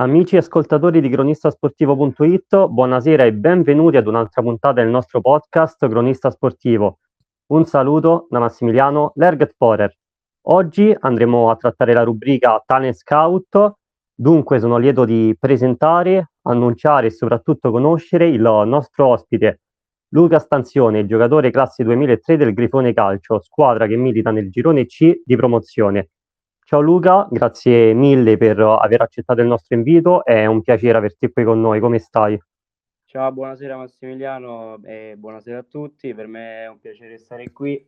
Amici ascoltatori di cronistasportivo.it, buonasera e benvenuti ad un'altra puntata del nostro podcast Cronista Sportivo. Un saluto da Massimiliano Lerget Forer. Oggi andremo a trattare la rubrica Talent Scout, dunque sono lieto di presentare, annunciare e soprattutto conoscere il nostro ospite, Luca Stanzione, giocatore classe 2003 del Grifone Calcio, squadra che milita nel girone C di promozione. Ciao Luca, grazie mille per aver accettato il nostro invito, è un piacere averti qui con noi, come stai? Ciao, buonasera Massimiliano e buonasera a tutti, per me è un piacere stare qui.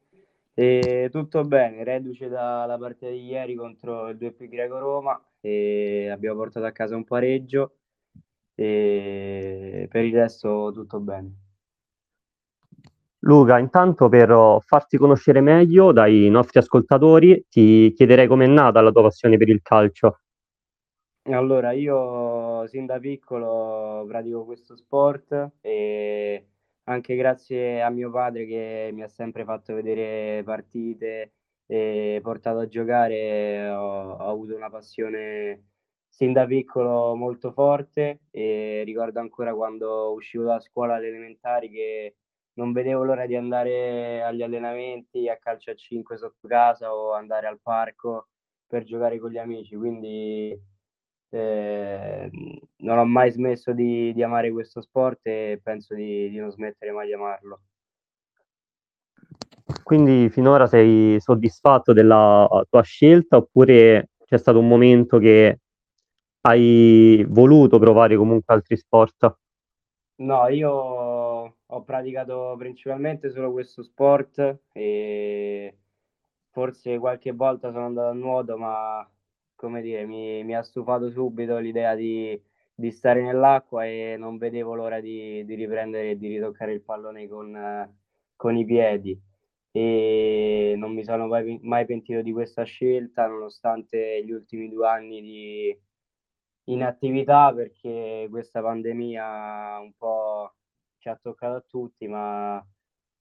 E tutto bene, reduce dalla partita di ieri contro il 2 Greco Roma e abbiamo portato a casa un pareggio e per il resto tutto bene. Luca, intanto per oh, farti conoscere meglio dai nostri ascoltatori, ti chiederei com'è nata la tua passione per il calcio. Allora, io sin da piccolo pratico questo sport e anche grazie a mio padre che mi ha sempre fatto vedere partite e portato a giocare, ho, ho avuto una passione sin da piccolo molto forte e ricordo ancora quando uscivo da scuola alle elementari che non vedevo l'ora di andare agli allenamenti a calcio a 5 sotto casa o andare al parco per giocare con gli amici, quindi eh, non ho mai smesso di, di, amare questo sport e penso di, di non smettere mai di amarlo. Quindi finora sei soddisfatto della tua scelta oppure c'è stato un momento che hai voluto provare comunque altri sport? No, io ho praticato principalmente solo questo sport e forse qualche volta sono andato a nuoto, ma come dire, mi, mi ha stufato subito l'idea di, di, stare nell'acqua e non vedevo l'ora di, di riprendere e di ritoccare il pallone con, con i piedi. E non mi sono mai, mai pentito di questa scelta, nonostante gli ultimi due anni di inattività, perché questa pandemia un po' ci ha toccato a tutti, ma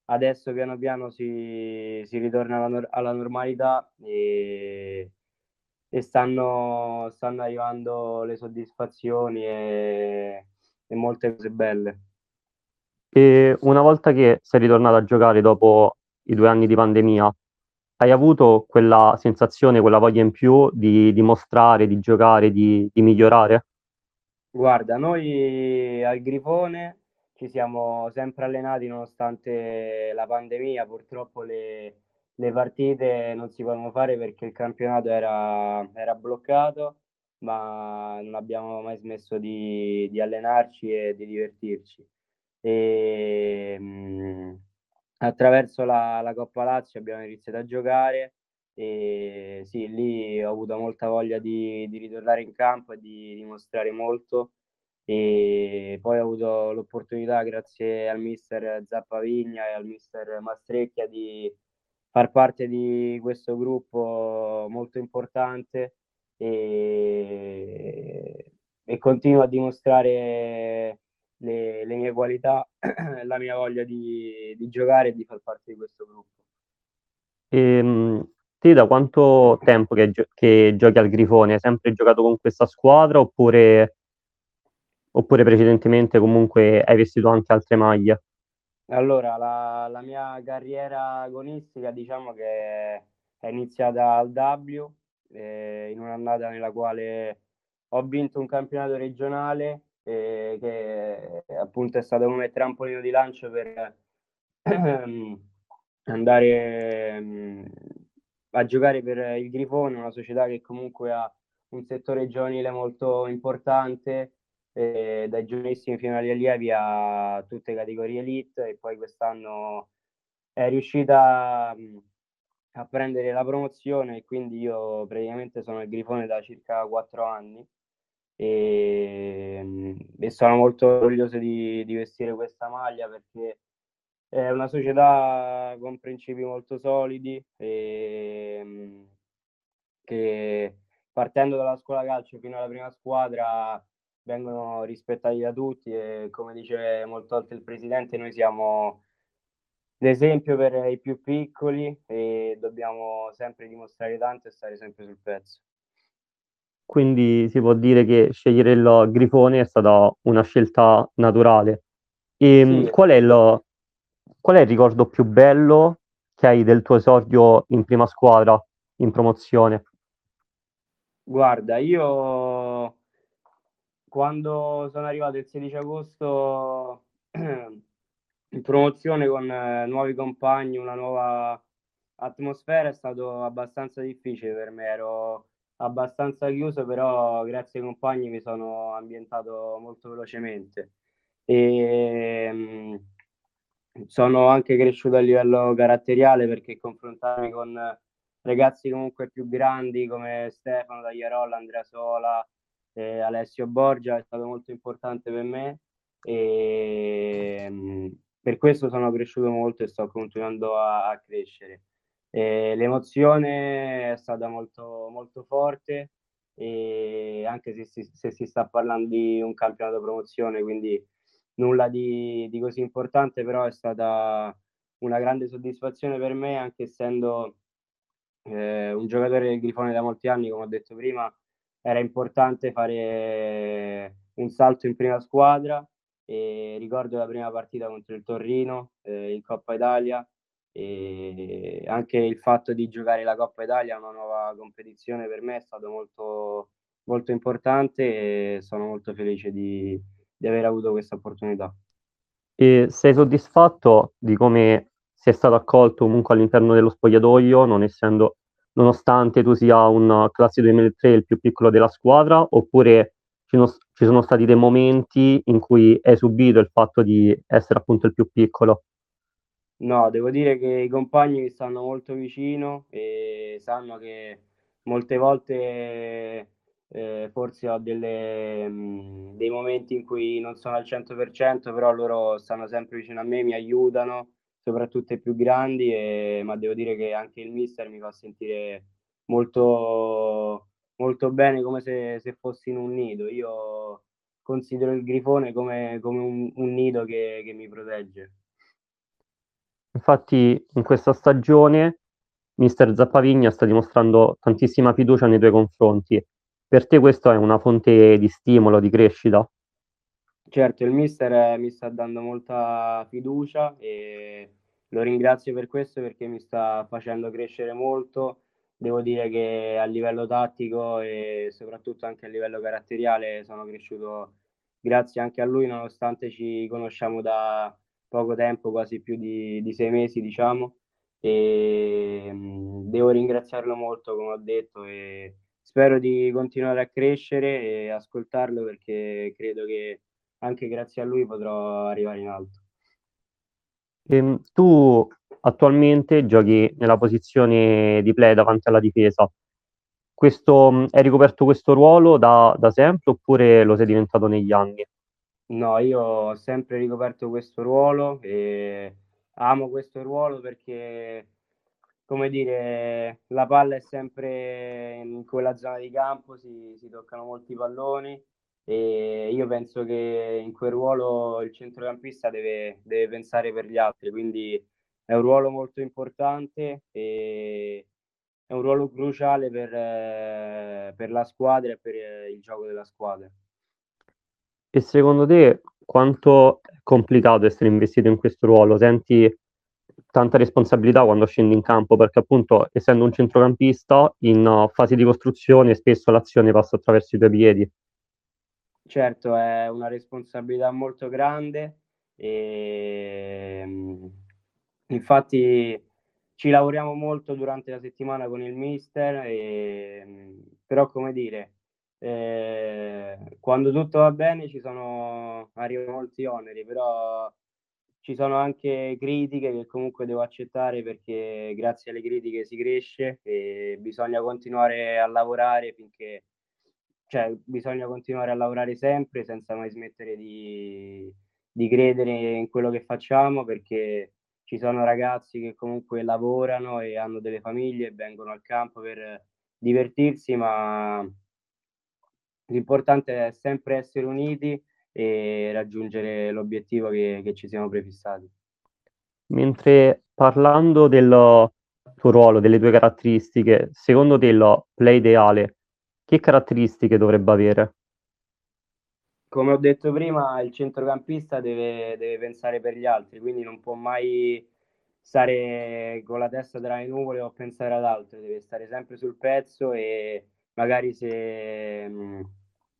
adesso piano piano si, si ritorna alla, alla normalità e, e stanno, stanno, arrivando le soddisfazioni e, e molte cose belle. E una volta che sei ritornato a giocare dopo i due anni di pandemia, hai avuto quella sensazione, quella voglia in più di, di mostrare, di giocare, di, di migliorare? Guarda, noi al Grifone ci siamo sempre allenati nonostante la pandemia, purtroppo le, le partite non si potevano fare perché il campionato era, era bloccato, ma non abbiamo mai smesso di, di allenarci e di divertirci. E, mh, mm, attraverso la, la Coppa Lazio abbiamo iniziato a giocare e sì, lì ho avuto molta voglia di, di ritornare in campo e di dimostrare molto e poi ho avuto l'opportunità grazie al mister Zappavigna e al mister Mastrecchia di far parte di questo gruppo molto importante e, e continuo a dimostrare le, le mie qualità, la mia voglia di, di, giocare e di far parte di questo gruppo. E, ehm, te da quanto tempo che, che giochi al Grifone? Hai sempre giocato con questa squadra oppure oppure precedentemente comunque hai vestito anche altre maglie? Allora, la, la mia carriera agonistica diciamo che è iniziata al W, eh, in un'annata nella quale ho vinto un campionato regionale eh, che appunto è stato come trampolino di lancio per andare um, a giocare per il Grifone, una società che comunque ha un settore giovanile molto importante eh, dai giovanissimi fino agli allievi a tutte le categorie elite e poi quest'anno è riuscita a prendere la promozione e quindi io praticamente sono il Grifone da circa quattro anni. E, e sono molto orgoglioso di, di, vestire questa maglia perché è una società con principi molto solidi e che partendo dalla scuola calcio fino alla prima squadra vengono rispettati da tutti e come dice molto volte il presidente noi siamo l'esempio per i più piccoli e dobbiamo sempre dimostrare tanto e stare sempre sul pezzo. quindi si può dire che scegliere il Grifone è stata una scelta naturale. E sì. qual, è il, qual è il ricordo più bello che hai del tuo esordio in prima squadra, in promozione? Guarda, io quando sono arrivato il 16 agosto in promozione con eh, nuovi compagni, una nuova atmosfera, è stato abbastanza difficile per me. Ero abbastanza chiuso, però grazie ai compagni mi sono ambientato molto velocemente. E, mh, sono anche cresciuto a livello caratteriale perché confrontarmi con ragazzi comunque più grandi come Stefano Tagliarolla, Andrea Sola, eh, Alessio Borgia è stato molto importante per me e mh, per questo sono cresciuto molto e sto continuando a, a crescere. E l'emozione è stata molto, molto forte, e anche se si, se si sta parlando di un campionato promozione, quindi nulla di, di, così importante, però è stata una grande soddisfazione per me, anche essendo eh, un giocatore del Grifone da molti anni, come ho detto prima, era importante fare un salto in prima squadra e ricordo la prima partita contro il Torrino eh, in Coppa Italia e anche il fatto di giocare la Coppa Italia, una nuova competizione per me è stato molto, molto importante e sono molto felice di, di aver avuto questa opportunità. E sei soddisfatto di come sei stato accolto comunque all'interno dello spogliatoio, non essendo, nonostante tu sia un classe 2003 il più piccolo della squadra, oppure ci sono, ci sono stati dei momenti in cui hai subito il fatto di essere appunto il più piccolo? No, devo dire che i compagni mi stanno molto vicino e sanno che molte volte eh, forse ho delle, mh, mm, dei momenti in cui non sono al 100%, però loro stanno sempre vicino a me, mi aiutano, soprattutto i più grandi, e, ma devo dire che anche il mister mi fa sentire molto, molto bene, come se, se fossi in un nido. Io considero il grifone come, come un, un nido che, che mi protegge. Infatti in questa stagione mister Zappavigna sta dimostrando tantissima fiducia nei tuoi confronti. Per te questo è una fonte di stimolo, di crescita? Certo, il mister mi sta dando molta fiducia e lo ringrazio per questo perché mi sta facendo crescere molto. Devo dire che a livello tattico e soprattutto anche a livello caratteriale sono cresciuto grazie anche a lui, nonostante ci conosciamo da poco tempo, quasi più di, di sei mesi, diciamo. E mh, devo ringraziarlo molto, come ho detto, e spero di continuare a crescere e ascoltarlo perché credo che anche grazie a lui potrò arrivare in alto. Ehm, tu attualmente giochi nella posizione di play davanti alla difesa. Questo, hai ricoperto questo ruolo da, da sempre oppure lo sei diventato negli anni? No, io ho sempre ricoperto questo ruolo e amo questo ruolo perché, come dire, la palla è sempre in quella zona di campo, si, si toccano molti palloni e io penso che in quel ruolo il centrocampista deve, deve pensare per gli altri, quindi è un ruolo molto importante e è un ruolo cruciale per, per la squadra e per il gioco della squadra. E secondo te quanto è complicato essere investito in questo ruolo? Senti tanta responsabilità quando scendi in campo, perché appunto essendo un centrocampista in uh, fase di costruzione spesso l'azione passa attraverso i tuoi piedi. Certo, è una responsabilità molto grande e infatti ci lavoriamo molto durante la settimana con il mister, e, però come dire, eh, quando tutto va bene ci sono arrivano molti oneri, però ci sono anche critiche che comunque devo accettare perché grazie alle critiche si cresce e bisogna continuare a lavorare finché cioè bisogna continuare a lavorare sempre senza mai smettere di, di credere in quello che facciamo perché ci sono ragazzi che comunque lavorano e hanno delle famiglie e vengono al campo per divertirsi, ma L'importante è sempre essere uniti e raggiungere l'obiettivo che, che ci siamo prefissati. Mentre parlando del tuo ruolo, delle tue caratteristiche, secondo te il play ideale che caratteristiche dovrebbe avere? Come ho detto prima, il centrocampista deve, deve pensare per gli altri, quindi non può mai stare con la testa tra le nuvole o pensare ad altro, deve stare sempre sul pezzo e magari se,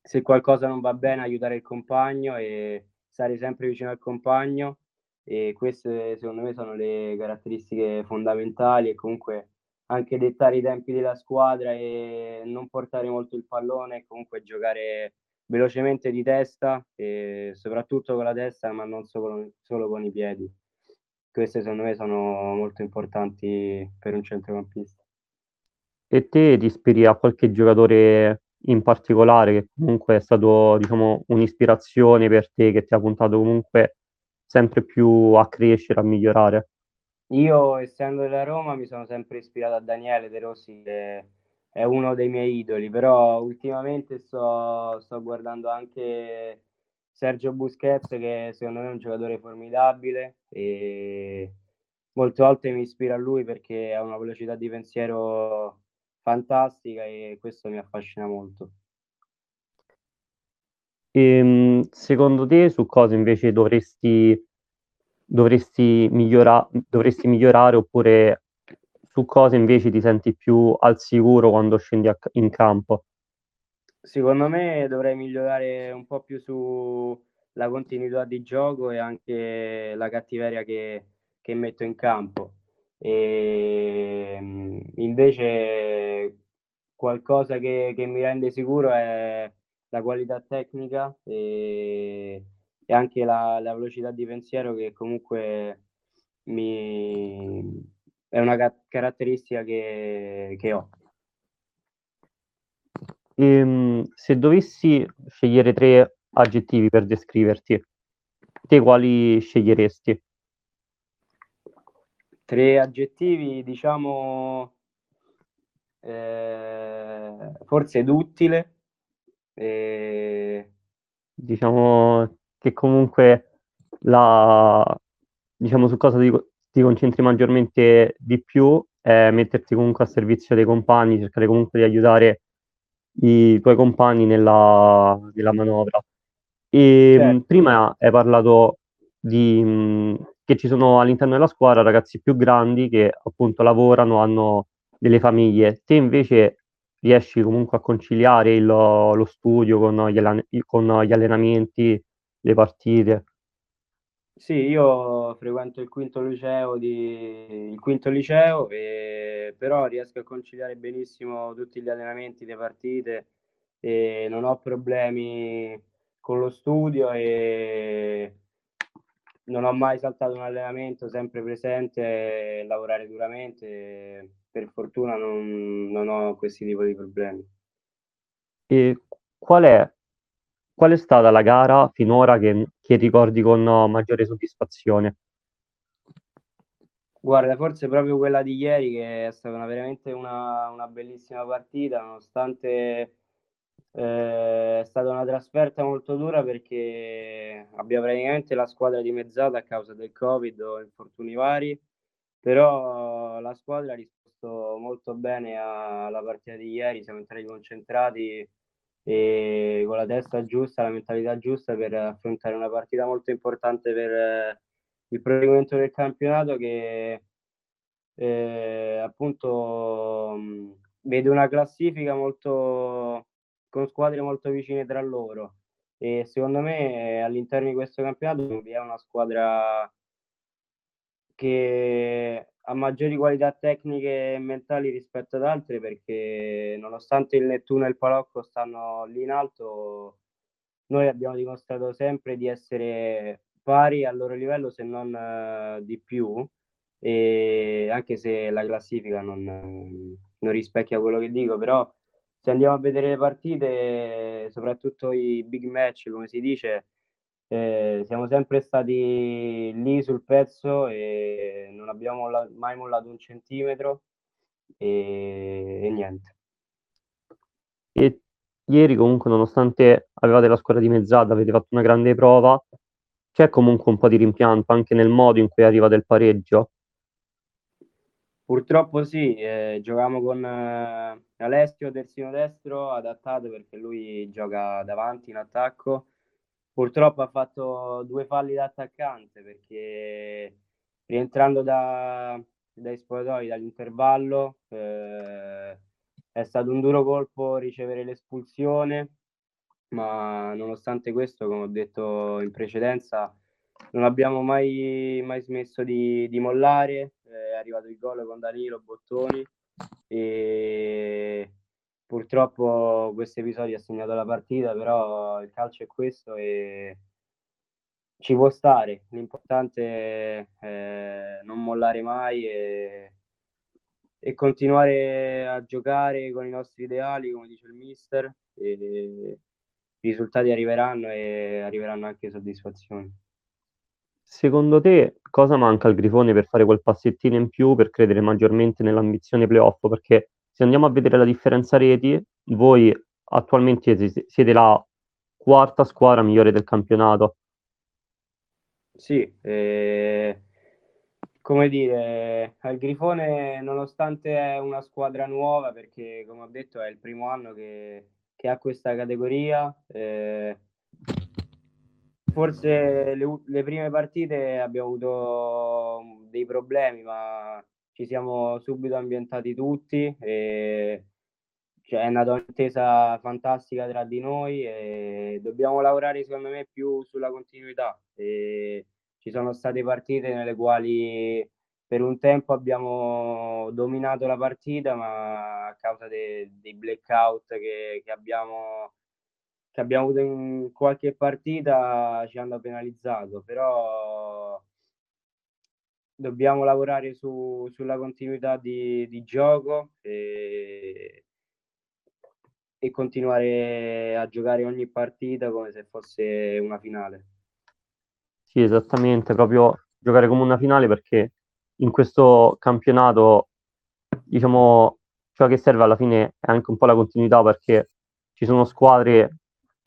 se qualcosa non va bene aiutare il compagno e stare sempre vicino al compagno e queste secondo me sono le caratteristiche fondamentali e comunque anche dettare i tempi della squadra e non portare molto il pallone e comunque giocare velocemente di testa e soprattutto con la testa ma non solo, solo con i piedi queste secondo me sono molto importanti per un centrocampista. E te ti ispiri a qualche giocatore in particolare che comunque è stato diciamo, un'ispirazione per te, che ti ha puntato comunque sempre più a crescere, a migliorare? Io, essendo della Roma, mi sono sempre ispirato a Daniele De Rossi, che è uno dei miei idoli, però ultimamente sto, sto guardando anche Sergio Busquets che secondo me è un giocatore formidabile e molte volte mi ispira a lui perché ha una velocità di pensiero fantastica e questo mi affascina molto. E, ehm, secondo te su cosa invece dovresti, dovresti, migliora, dovresti migliorare oppure su cosa invece ti senti più al sicuro quando scendi a, in campo? Secondo me dovrei migliorare un po' più sulla continuità di gioco e anche la cattiveria che, che metto in campo. E, ehm, invece qualcosa che, che, mi rende sicuro è la qualità tecnica e, e anche la, la, velocità di pensiero che comunque mi, è una ca- caratteristica che, che ho. Ehm, se dovessi scegliere tre aggettivi per descriverti, te quali sceglieresti? Tre aggettivi, diciamo, eh, forse duttile. E... Diciamo che comunque la, diciamo su cosa ti, ti concentri maggiormente di più è metterti comunque a servizio dei compagni, cercare comunque di aiutare i tuoi compagni nella, nella manovra. E certo. prima hai parlato di, mh, che ci sono all'interno della squadra ragazzi più grandi che appunto lavorano, hanno delle famiglie. Te invece riesci comunque a conciliare il, lo studio con gli, con gli allenamenti, le partite? Sì, io frequento il quinto liceo, di, il quinto liceo e, però riesco a conciliare benissimo tutti gli allenamenti, le partite e non ho problemi con lo studio e non ho mai saltato un allenamento, sempre presente, lavorare duramente. Per fortuna non, non ho questi tipi di problemi. E qual è qual è stata la gara finora che, che ricordi con maggiore soddisfazione? Guarda, forse proprio quella di ieri che è stata una, veramente una, una, bellissima partita, nonostante eh, è stata una trasferta molto dura perché abbiamo praticamente la squadra dimezzata a causa del Covid o infortuni vari, però la squadra ha risposto molto bene alla partita di ieri, siamo entrati concentrati e con la testa giusta, la mentalità giusta per affrontare una partita molto importante per eh, il proseguimento del campionato che eh, appunto mh, vede una classifica molto con squadre molto vicine tra loro. E secondo me all'interno di questo campionato vi è una squadra che ha maggiori qualità tecniche e mentali rispetto ad altre perché nonostante il Nettuno e il Palocco stanno lì in alto, noi abbiamo dimostrato sempre di essere pari al loro livello se non uh, di più. E anche se la classifica non, non rispecchia quello che dico, però se andiamo a vedere le partite, soprattutto i big match, come si dice, eh, siamo sempre stati lì sul pezzo e non abbiamo mai mollato un centimetro e, e niente. E ieri comunque nonostante avevate la squadra dimezzata, avete fatto una grande prova, c'è comunque un po' di rimpianto anche nel modo in cui arriva del pareggio? Purtroppo sì, eh, giocavamo con eh, Alessio terzino destro adattato perché lui gioca davanti in attacco. Purtroppo ha fatto due falli da attaccante perché rientrando da, dai spogliatoi dall'intervallo eh, è stato un duro colpo ricevere l'espulsione, ma nonostante questo, come ho detto in precedenza, non abbiamo mai, mai smesso di, di mollare, è arrivato il gol con Danilo Bottoni e purtroppo questo episodio ha segnato la partita, però il calcio è questo e ci può stare. L'importante è non mollare mai e, e continuare a giocare con i nostri ideali, come dice il mister. E I risultati arriveranno e arriveranno anche soddisfazioni. Secondo te cosa manca al Grifone per fare quel passettino in più per credere maggiormente nell'ambizione playoff? Perché se andiamo a vedere la differenza reti, voi attualmente siete la quarta squadra migliore del campionato. Sì, eh, come dire, al Grifone nonostante è una squadra nuova, perché come ho detto è il primo anno che, che ha questa categoria, eh, forse le, le, prime partite abbiamo avuto dei problemi, ma ci siamo subito ambientati tutti e cioè, è nata un'intesa fantastica tra di noi e dobbiamo lavorare secondo me più sulla continuità. E ci sono state partite nelle quali per un tempo abbiamo dominato la partita, ma a causa de, dei blackout che, che abbiamo che abbiamo avuto in qualche partita ci hanno penalizzato, però dobbiamo lavorare su, sulla continuità di, di gioco e, e, continuare a giocare ogni partita come se fosse una finale. Sì, esattamente, proprio giocare come una finale perché in questo campionato, diciamo, ciò che serve alla fine è anche un po' la continuità perché ci sono squadre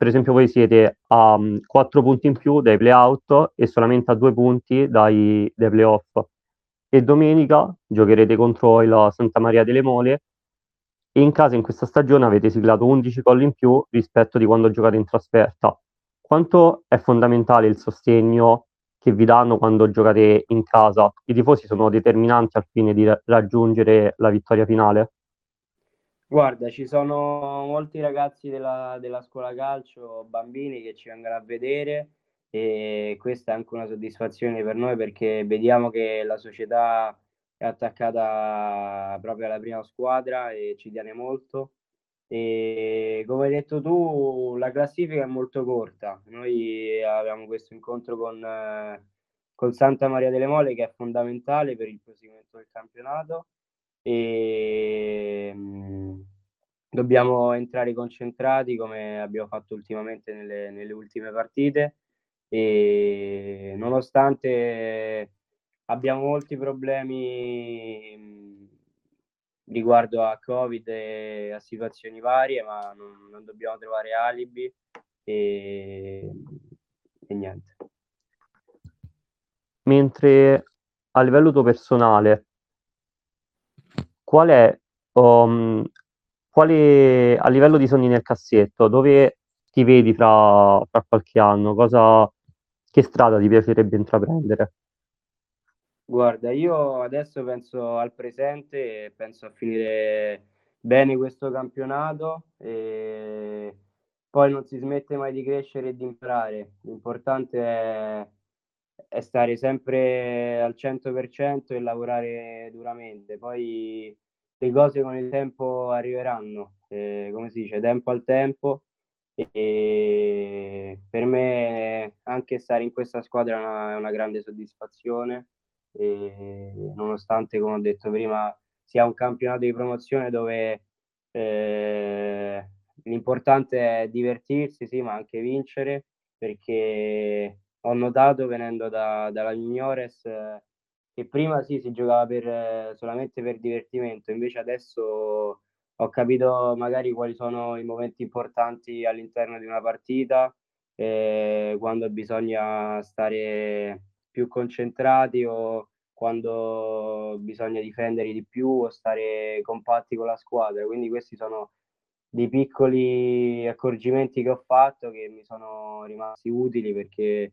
per esempio voi siete a um, 4 punti in più dai playout e solamente a 2 punti dai, dai playoff. E domenica giocherete contro il Santa Maria delle Mole e in casa in questa stagione avete siglato 11 gol in più rispetto di quando giocate in trasferta. Quanto è fondamentale il sostegno che vi danno quando giocate in casa? I tifosi sono determinanti al fine di raggiungere la vittoria finale? Guarda, ci sono molti ragazzi della, della scuola calcio, bambini che ci vengono a vedere e questa è anche una soddisfazione per noi perché vediamo che la società è attaccata proprio alla prima squadra e ci tiene molto. E come hai detto tu, la classifica è molto corta. Noi abbiamo questo incontro con, eh, con Santa Maria delle Mole che è fondamentale per il proseguimento del campionato e mh, dobbiamo entrare concentrati come abbiamo fatto ultimamente nelle, nelle ultime partite e nonostante abbiamo molti problemi mh, riguardo a Covid e a situazioni varie, ma non, non dobbiamo trovare alibi e, e niente. Mentre a livello tuo personale, qual è, um, quale, a livello di sogni nel cassetto, dove ti vedi fra, fra qualche anno? Cosa, che strada ti piacerebbe intraprendere? Guarda, io adesso penso al presente e penso a finire bene questo campionato e poi non si smette mai di crescere e di imparare. L'importante è è stare sempre al 100% e lavorare duramente. Poi le cose con il tempo arriveranno, eh, come si dice, tempo al tempo. E per me anche stare in questa squadra è una, è una grande soddisfazione, e nonostante, come ho detto prima, sia un campionato di promozione dove eh, l'importante è divertirsi, sì, ma anche vincere, perché ho notato venendo da, dalla Juniores eh, che prima sì si giocava per, eh, solamente per divertimento, invece adesso ho capito magari quali sono i momenti importanti all'interno di una partita, eh, quando bisogna stare più concentrati o quando bisogna difendere di più o stare compatti con la squadra. Quindi questi sono dei piccoli accorgimenti che ho fatto che mi sono rimasti utili perché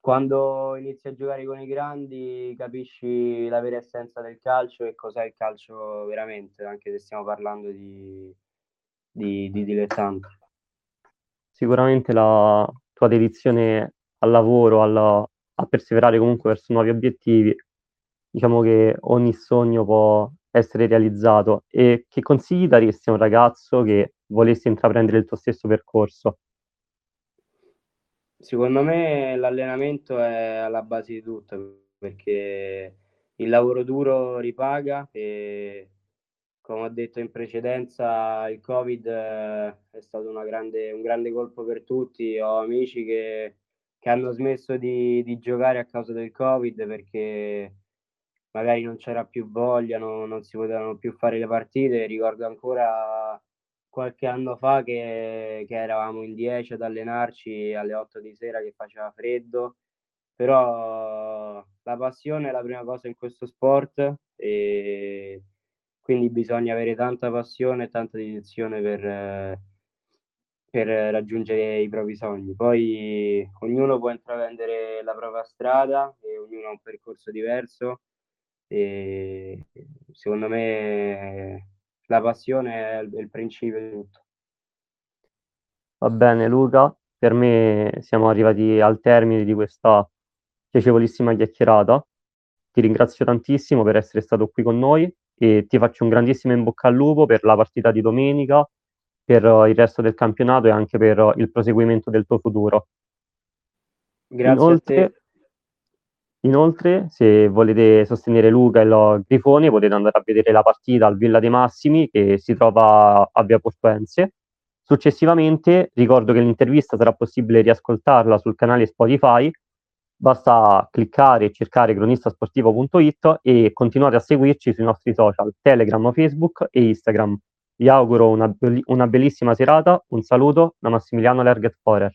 quando inizi a giocare con i grandi capisci la vera essenza del calcio e cos'è il calcio veramente, anche se stiamo parlando di, di, di dilettanti. Sicuramente la tua dedizione al lavoro, alla, a perseverare comunque verso nuovi obiettivi, diciamo che ogni sogno può essere realizzato. E che consigli daresti a un ragazzo che volesse intraprendere il tuo stesso percorso? Secondo me l'allenamento è alla base di tutto perché il lavoro duro ripaga e come ho detto in precedenza il Covid eh, è stato grande, un grande colpo per tutti. Ho amici che, che hanno smesso di, di, giocare a causa del Covid perché magari non c'era più voglia, no, non si potevano più fare le partite. Ricordo ancora qualche anno fa che, che eravamo in 10 ad allenarci alle 8 di sera che faceva freddo, però la passione è la prima cosa in questo sport e quindi bisogna avere tanta passione e tanta dedizione per, per raggiungere i propri sogni. Poi ognuno può intraprendere la propria strada e ognuno ha un percorso diverso e secondo me la passione è il principio di tutto. Va bene Luca, per me siamo arrivati al termine di questa piacevolissima chiacchierata. Ti ringrazio tantissimo per essere stato qui con noi e ti faccio un grandissimo in bocca al lupo per la partita di domenica, per il resto del campionato e anche per il proseguimento del tuo futuro. Grazie Inoltre, a te. Inoltre, se volete sostenere Luca e il Grifone, potete andare a vedere la partita al Villa dei Massimi che si trova a Via Portuense. Successivamente, ricordo che l'intervista sarà possibile riascoltarla sul canale Spotify. Basta cliccare e cercare cronistasportivo.it e continuate a seguirci sui nostri social Telegram, Facebook e Instagram. Vi auguro una, una bellissima serata. Un saluto da Massimiliano Lerget Forer.